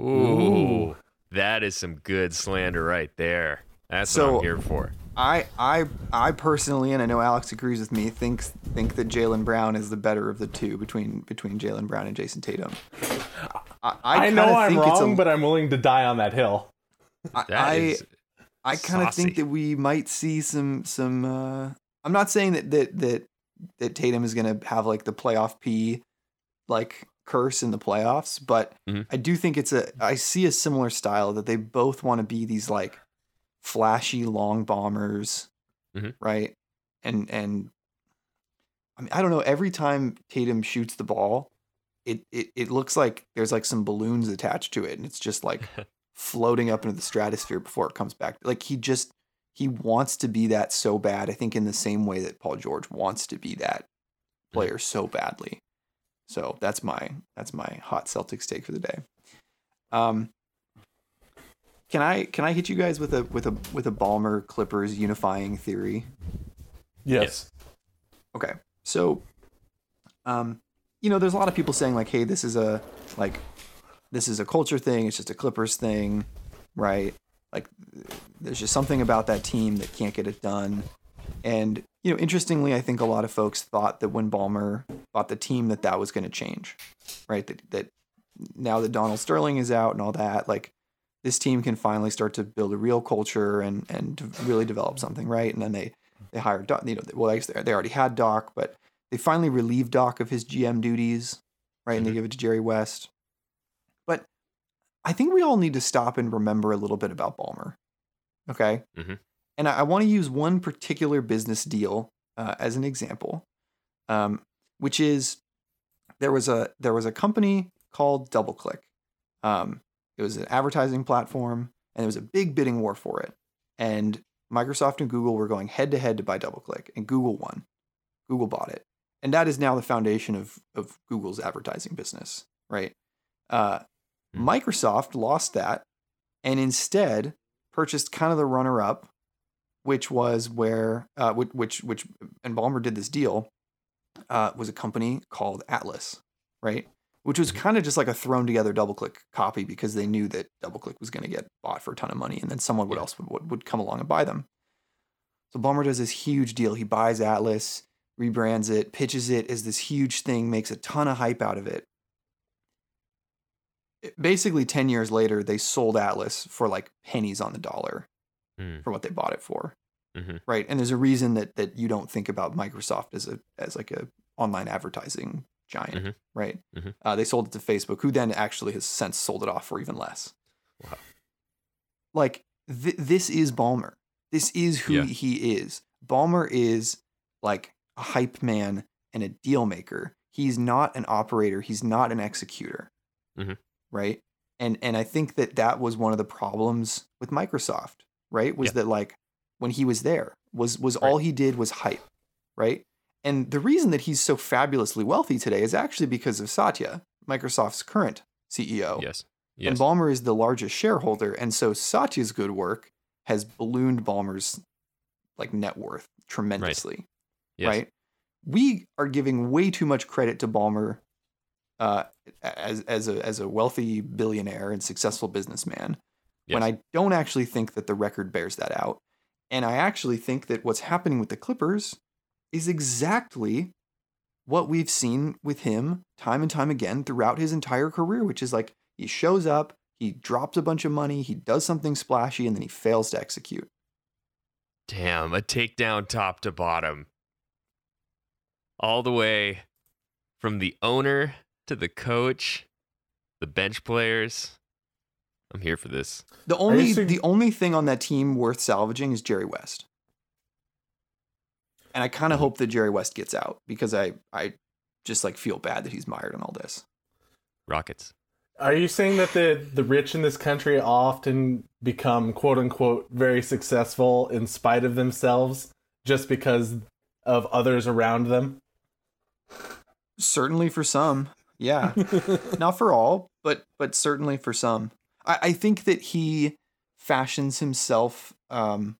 Ooh. Ooh, that is some good slander right there. That's what I'm here for. I I I personally, and I know Alex agrees with me, thinks think that Jaylen Brown is the better of the two between between Jaylen Brown and Jayson Tatum. I, I, know I'm think it's wrong, a- but I'm willing to die on that hill. I, That I, I kind of think that we might see some some. Uh, I'm not saying that that that that Tatum is going to have like the playoff P, like curse in the playoffs, but Mhm. I do think it's a. I see a similar style that they both want to be these like flashy long bombers, Mhm. right? And and I mean I don't know. Every time Tatum shoots the ball, it it it looks like there's like some balloons attached to it, and it's just like floating up into the stratosphere before it comes back. Like he just he wants to be that so bad. I think in the same way that Paul George wants to be that player so badly. So that's my that's my hot Celtics take for the day. Um can I can I hit you guys with a with a with a Ballmer Clippers unifying theory? Yes. Okay. So, um, you know, there's a lot of people saying like, "Hey, this is a like, this is a culture thing. It's just a Clippers thing, right? Like, there's just something about that team that can't get it done." And you know, interestingly, I think a lot of folks thought that when Ballmer bought the team, that that was going to change, right? That that now that Donald Sterling is out and all that, like this team can finally start to build a real culture and and to really develop something, right? And then they they hired Doc, you know, well, I guess they they already had Doc, but they finally relieved Doc of his GM duties, right? And they Mhm. give it to Jerry West. But I think we all need to stop and remember a little bit about Ballmer, okay? Mhm. And I, I want to use one particular business deal uh, as an example, um, which is there was a there was a company called DoubleClick. Um, it was an advertising platform, and there was a big bidding war for it. And Microsoft and Google were going head to head to buy DoubleClick, and Google won. Google bought it, and that is now the foundation of of Google's advertising business, right? Uh, Hmm. Microsoft lost that, and instead purchased kind of the runner up, which was where uh, which which which and Ballmer did this deal. Uh, was a company called Atlas, right? Which was kind of just like a thrown together DoubleClick copy because they knew that DoubleClick was going to get bought for a ton of money, and then someone would else would, would come along and buy them. So Ballmer does this huge deal. He buys Atlas, rebrands it, pitches it as this huge thing, makes a ton of hype out of it. It- Basically, 10 years later, they sold Atlas for like pennies on the dollar Mm. for what they bought it for. Mhm. Right. And there's a reason that that you don't think about Microsoft as a as like a online advertising giant, Mhm. right? Mhm. Uh, they sold it to Facebook, who then actually has since sold it off for even less. Wow. Like th- this is Ballmer. This is who Yeah. he is. Ballmer is like a hype man and a deal maker. He's not an operator. He's not an executor. Mhm. Right. And and I think that that was one of the problems with Microsoft. Right. Was Yeah. that like when he was there was was Right. all he did was hype. Right. And the reason that he's so fabulously wealthy today is actually because of Satya, Microsoft's current CEO. Yes. And Yes. Ballmer is the largest shareholder, and so Satya's good work has ballooned Ballmer's like net worth tremendously. yes. Right? We are giving way too much credit to Ballmer uh, as as a as a wealthy billionaire and successful businessman, when I don't actually think that the record bears that out. And I actually think that what's happening with the Clippers is exactly what we've seen with him time and time again throughout his entire career, which is like he shows up, he drops a bunch of money, he does something splashy, and then he fails to execute. Damn, a takedown top to bottom. All the way from the owner to the coach, the bench players. I'm here for this. The only the only thing on that team worth salvaging is Jerry West. And I kind of hope that Jerry West gets out because I I just like feel bad that he's mired in all this. Rockets. Are you saying that the the rich in this country often become quote unquote very successful in spite of themselves just because of others around them? Certainly for some, yeah. Not for all, but but certainly for some. I, I think that he fashions himself um,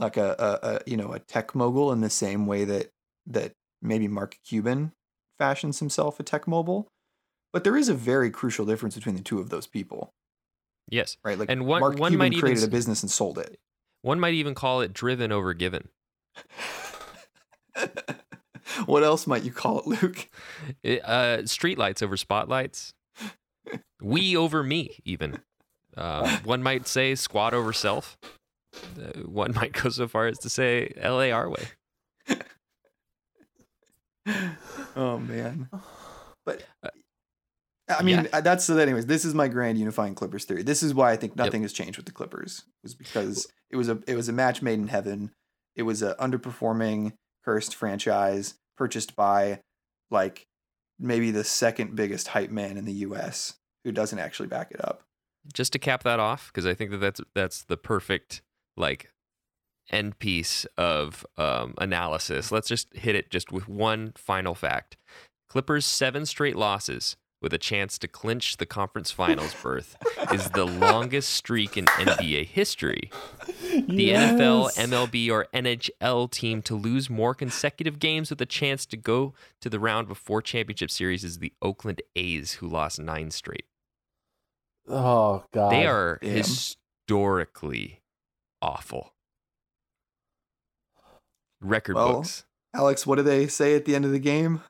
like a, a, a you know a tech mogul in the same way that that maybe Mark Cuban fashions himself a tech mogul. But there is a very crucial difference between the two of those people, Yes. right? Like And one- Mark one Cuban might even created s- a business and sold it. One might even call it driven over given. what else might you call it, Luke? It, uh, streetlights over spotlights. we over me, even. Uh, one might say squad over self. One might go so far as to say LA our way. oh man. But Uh, i mean yeah. uh, that's so anyways this is my grand unifying clippers theory. This is why i think nothing has changed with the clippers was because it was a it was a match made in heaven. It was a underperforming cursed franchise purchased by like maybe the second biggest hype man in the us who doesn't actually back it up. Just to cap that off, because I think that that's that's the perfect like end piece of um, analysis. Let's just hit it just with one final fact: Clippers' seven straight losses with a chance to clinch the conference finals berth is the longest streak in NBA history. The NFL, MLB, or NHL team to lose more consecutive games with a chance to go to the round before championship series is the Oakland A's, who lost nine straight. Oh god. They are damn. historically awful. Record Well- books. alex what do they say at the end of the game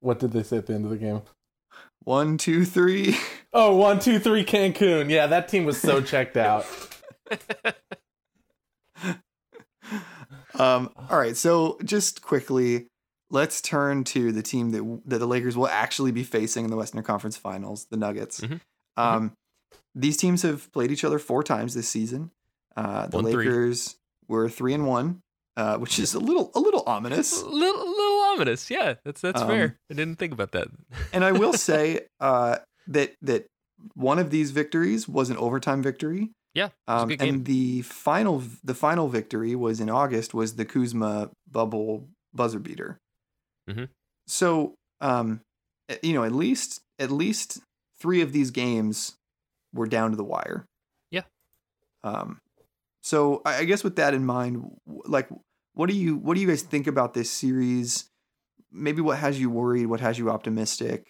What did they say at the end of the game? one two three Oh, one, two, three, Cancun. Yeah, that team was so checked out. Um, all right, so just quickly, let's turn to the team that that the Lakers will actually be facing in the Western Conference Finals, the Nuggets. Mhm. Um, these teams have played each other four times this season. Uh, the One, three. Lakers were three and one, uh, which is a little a little ominous. A little, little ominous. Yeah, that's that's Um, fair. I didn't think about that. And I will say uh, that that one of these victories was an overtime victory. Yeah, Um, and the final the final victory was in August was the Kuzma bubble buzzer beater. Mhm. So um, you know at least at least three of these games were down to the wire. Yeah. Um, so I, I guess with that in mind, like what do you what do you guys think about this series? Maybe what has you worried? What has you optimistic?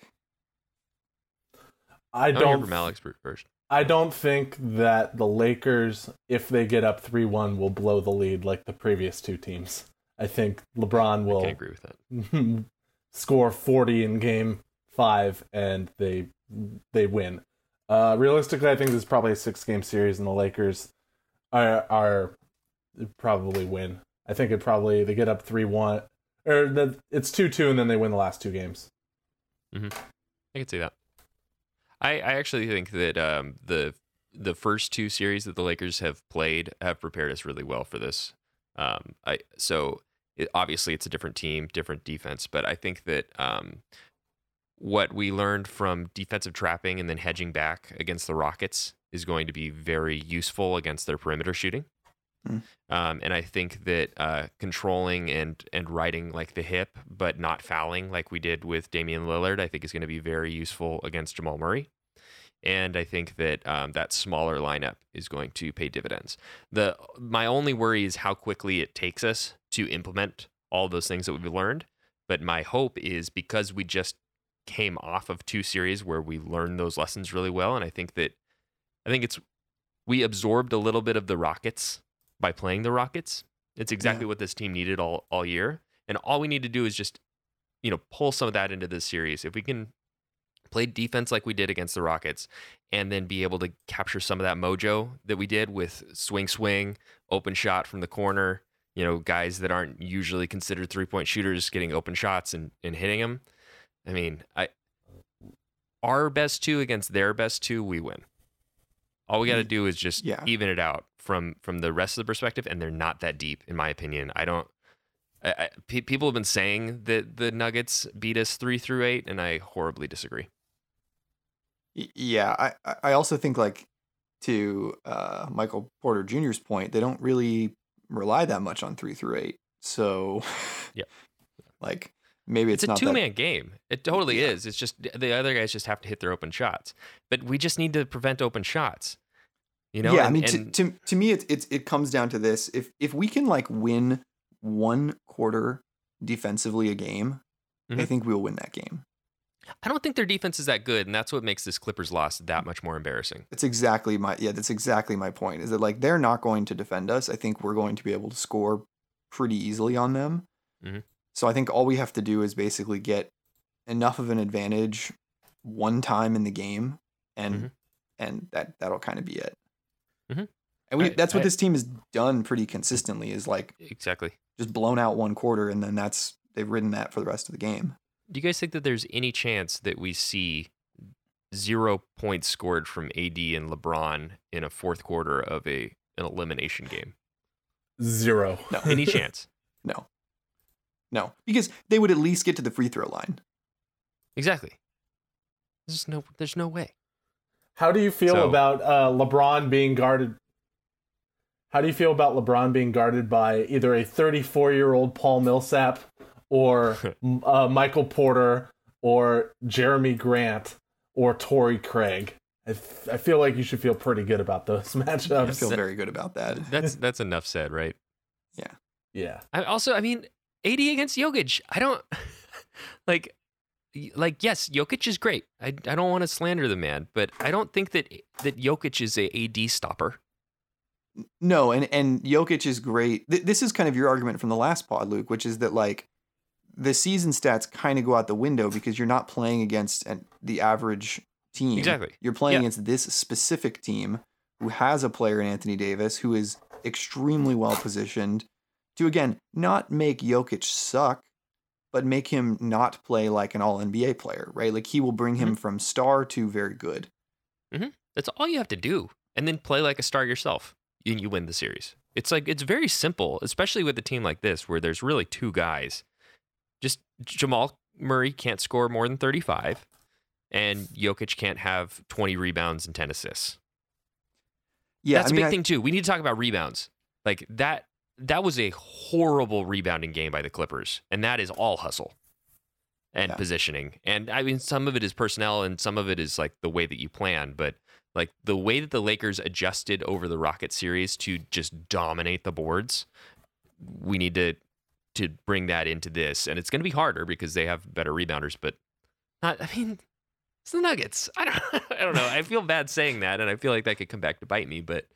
I I don't don't from Alex first. I don't think that the Lakers, if they get up 3 1, will blow the lead like the previous two teams. I think LeBron will can't agree with that. score 40 in game five and they they win. Uh, realistically, I think this is probably a six game series, and the Lakers are, are probably win. I think it probably they get up 3 1, or the, it's 2 2, and then they win the last two games. I can see that. I, I actually think that um, the the first two series that the Lakers have played have prepared us really well for this. Um, I so it, obviously it's a different team, different defense, but I think that um, what we learned from defensive trapping and then hedging back against the Rockets is going to be very useful against their perimeter shooting. Mm. Um, and I think that uh, controlling and and riding like the hip, but not fouling like we did with Damian Lillard, I think is going to be very useful against Jamal Murray. And I think that um, that smaller lineup is going to pay dividends. The my only worry is how quickly it takes us to implement all those things that we've learned. But my hope is because we just came off of two series where we learned those lessons really well, and I think that I think it's we absorbed a little bit of the Rockets by playing the Rockets. It's exactly what this team needed all all year, and all we need to do is just you know pull some of that into this series. If we can play defense like we did against the Rockets, and then be able to capture some of that mojo that we did with swing swing, open shot from the corner. You know, guys that aren't usually considered three point shooters getting open shots and, and hitting them. I mean, I our best two against their best two, we win. All we got to do is just Yeah. even it out from from the rest of the perspective, and they're not that deep, in my opinion. I don't. I, I, pe- people have been saying that the Nuggets beat us three through eight, and I horribly disagree. Yeah, I I- also think like to uh, Michael Porter Jr.'s point, they don't really rely that much on three through eight. So, Yep. like maybe it's, It's, a two that man game. It totally Yeah. is. It's just the other guys just have to hit their open shots. But we just need to prevent open shots. You know? yeah, I mean, and- to, to to me, it's it's it comes down to this: if if we can like win one quarter defensively a game, I Mhm. think we'll win that game. I don't think their defense is that good, and that's what makes this Clippers loss that much more embarrassing. That's exactly my yeah. That's exactly my point. Is that like they're not going to defend us? I think we're going to be able to score pretty easily on them. Mhm. So I think all we have to do is basically get enough of an advantage one time in the game, and Mhm. and that that'll kind of be it. Mhm. And we I- that's what I- this team has done pretty consistently. Is like Exactly. just blown out one quarter, and then that's they've ridden that for the rest of the game. Do you guys think that there's any chance that we see zero points scored from AD and LeBron in a fourth quarter of a an elimination game? Zero. No. Any chance? No, no, because they would at least get to the free throw line. Exactly. There's no. There's no way. How do you feel So- about uh, LeBron being guarded? How do you feel about LeBron being guarded by either a 34 year old Paul Millsap or uh, Michael Porter or Jerami Grant or Torrey Craig? I feel like you should feel pretty good about those I matchups. feel very good about that. That's that's enough said, right? Yeah. I also, I mean, AD against Jokic. I don't like, like yes, Jokic is great. I, I don't want to slander the man, but I don't think that that Jokic is a AD stopper. No, and and Jokic is great. Th- this is kind of your argument from the last pod, Luke, which is that like the season stats kind of go out the window because you're not playing against an, the average team. Exactly. You're playing Yeah. against this specific team who has a player in Anthony Davis who is extremely well positioned to again not make Jokic suck, but make him not play like an all NBA player, right? Like he will bring him mm-hmm. from star to very good. Mm-hmm. That's all you have to do, and then play like a star yourself, and you win the series. It's like it's very simple, especially with a team like this where there's really two guys. Just Jamal Murray can't score more than 35, and Jokic can't have 20 rebounds and 10 assists. Yeah, That's I mean, a big I- thing too. We need to talk about rebounds. Like that that was a horrible rebounding game by the Clippers, and that is all hustle and Yeah. positioning. And I mean some of it is personnel and some of it is like the way that you plan, but like the way that the Lakers adjusted over the Rocket series to just dominate the boards, we need to to bring that into this. And it's going to be harder because they have better rebounders, but not I mean it's the Nuggets. I don't I don't know. I feel bad saying that and I feel like that could come back to bite me, but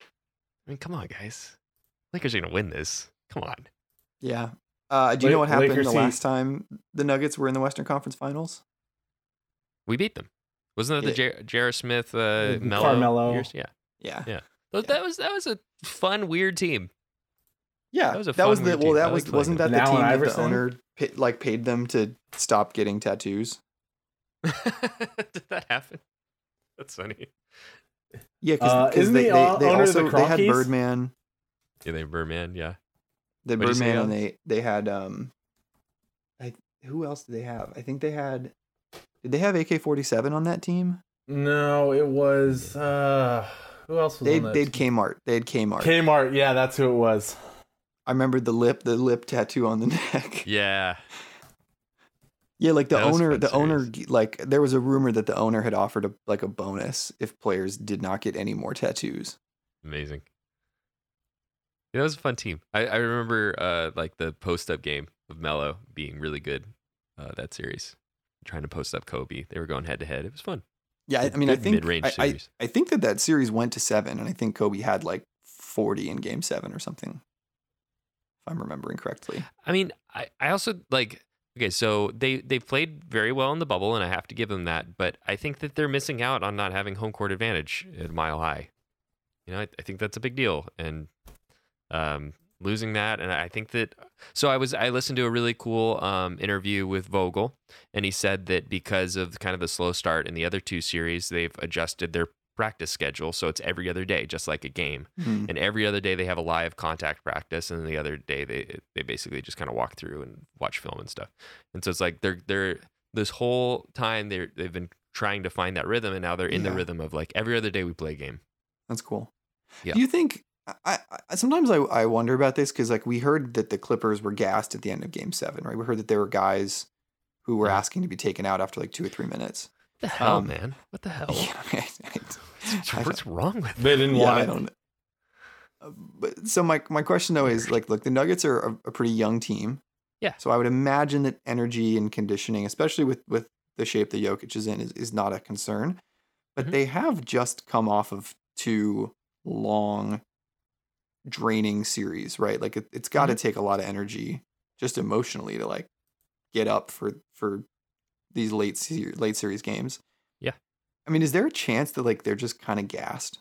I mean, come on, guys. Lakers are going to win this. Come on. Yeah. Uh, do you La- know what happened Lakers the see- last time the Nuggets were in the Western Conference Finals? We beat them. Wasn't that the J- J.R. Smith uh, The Melo Carmelo. years? Yeah. Yeah. Yeah. That, that was that was a fun, weird team. Yeah. That was a that was fun, the weird well. team. That I was wasn't that the team that the owner pa- like paid them to stop getting tattoos? Did that happen? That's funny. Yeah, Uh, because isn't they, the they, they owner of the also they had Birdman, Yeah, they Birdman. Yeah. the What'd Birdman, and they they had um, I who else did they have? I think they had. Did they have AK forty seven on that team? No, it was. uh Who else was They on that they had team? Kmart. They had Kmart. Kmart. Yeah, that's who it was. I remember the lip the lip tattoo on the neck. Yeah. Yeah, like the That owner, fun the owner, series. g- like there was a rumor that the owner had offered a like a bonus if players did not get any more tattoos. Amazing. Yeah, that was a fun team. I, I remember uh, like the post up game of Melo being really good uh, that series. Trying to post up Kobe. They were going head to head. It was fun. Yeah, I, I mean, I think mid-range I, I. I think that that series went to seven, and I think Kobe had like forty in Game Seven or something, if I'm remembering correctly. I mean, I, I also like okay, so they they played very well in the bubble, and I have to give them that. But I think that they're missing out on not having home court advantage at Mile High. You know, I, I think that's a big deal, and um, losing that, and I think that. So I was I listened to a really cool um, interview with Vogel, and he said that because of kind of the slow start in the other two series, they've adjusted their practice schedule so it's every other day, just like a game Hmm. and every other day they have a live contact practice and the other day they they basically just kind of walk through and watch film and stuff and so it's like they're they're this whole time they're they've been trying to find that rhythm and now they're in the rhythm of like every other day we play a game That's cool. Yeah. Do you think I, I sometimes I, I wonder about this because like we heard that the Clippers were gassed at the end of Game Seven, right? We heard that there were guys who were Yeah. asking to be taken out after like two or three minutes. What the hell, Um, man? What the hell? Yeah, I- I- What's wrong with They didn't yeah, want I don't. Uh, But so my my question though is like, look, the Nuggets are a, a pretty young team. Yeah. So I would imagine that energy and conditioning, especially with with the shape that Jokic is in, is, is not a concern. But Mhm. they have just come off of two long, draining series, right? Like it, it's got to take a lot of energy, just emotionally, to like get up for for these late se- late series games. Yeah. I mean, is there a chance that like they're just kind of gassed?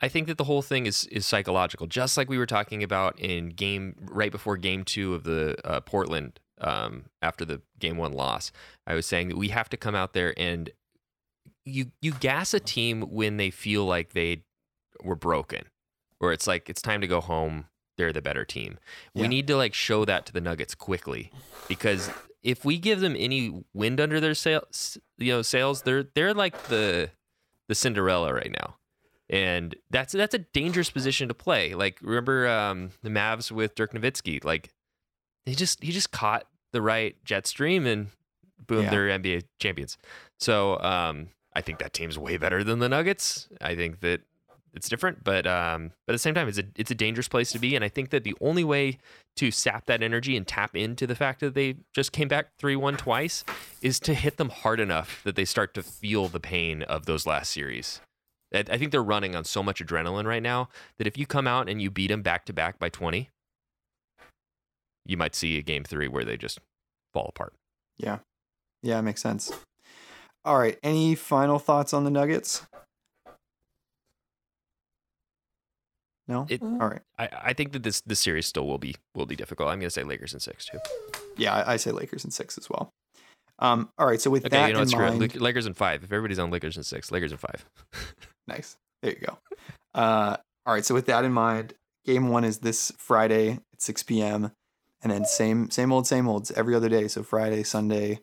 I think that the whole thing is is psychological, just like we were talking about in game right before game two of the uh, Portland um, after the game one loss. I was saying that we have to come out there and you you gas a team when they feel like they were broken, where it's like it's time to go home. They're the better team. We need to like show that to the Nuggets quickly because if we give them any wind under their sails, you know, sails, they're they're like the the Cinderella right now and that's that's a dangerous position to play. Like remember um, the Mavs with Dirk Nowitzki, like he just he just caught the right jet stream and boom, Yeah. they're NBA champions. So um, I think that team's way better than the Nuggets. I think that it's different, but um, but at the same time, it's a it's a dangerous place to be, and I think that the only way to sap that energy and tap into the fact that they just came back three one twice is to hit them hard enough that they start to feel the pain of those last series. I I think they're running on so much adrenaline right now that if you come out and you beat them back to back by 20, you might see a game three where they just fall apart. Yeah, yeah, it makes sense. All right. Any final thoughts on the Nuggets? No. It- All right. I, I think that this this series still will be will be difficult. I'm gonna say Lakers in six too. Yeah, I, I say Lakers in six as well. Um. All right. So with Okay, that you know in what? It. mind, Lak- Lakers in five. If everybody's on Lakers in six, Lakers in five. nice. There you go. Uh. All right. So with that in mind, game one is this Friday at six p.m. And then same same old same olds every other day. So Friday, Sunday,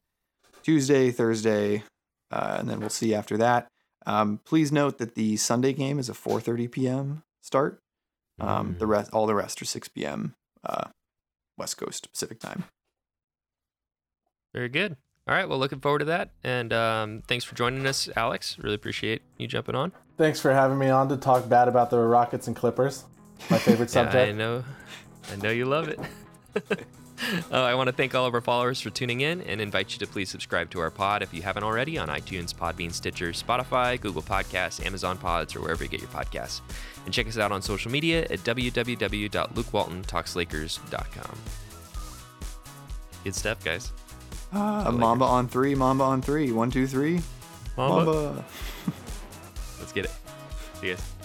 Tuesday, Thursday, uh, and then we'll see after that. Um, please note that the Sunday game is a 4:30 p.m. start. Um, the Mm. rest, all the rest are 6 p.m. Uh, West Coast Pacific time. Very good. All right. Well, looking forward to that. And um, thanks for joining us, Alex. Really appreciate you jumping on. Thanks for having me on to talk bad about the Rockets and Clippers. My favorite subject. Yeah, I know. I know you love it. Uh, I want to thank all of our followers for tuning in and invite you to please subscribe to our pod if you haven't already on iTunes, Podbean, Stitcher, Spotify, Google Podcasts, Amazon Pods, or wherever you get your podcasts. And check us out on social media at www.lukewaltontalkslakers.com. Good stuff, guys. Uh, Mamba on three. Mamba on three. One, two, three. Mamba. Mamba. Let's get it. See you guys.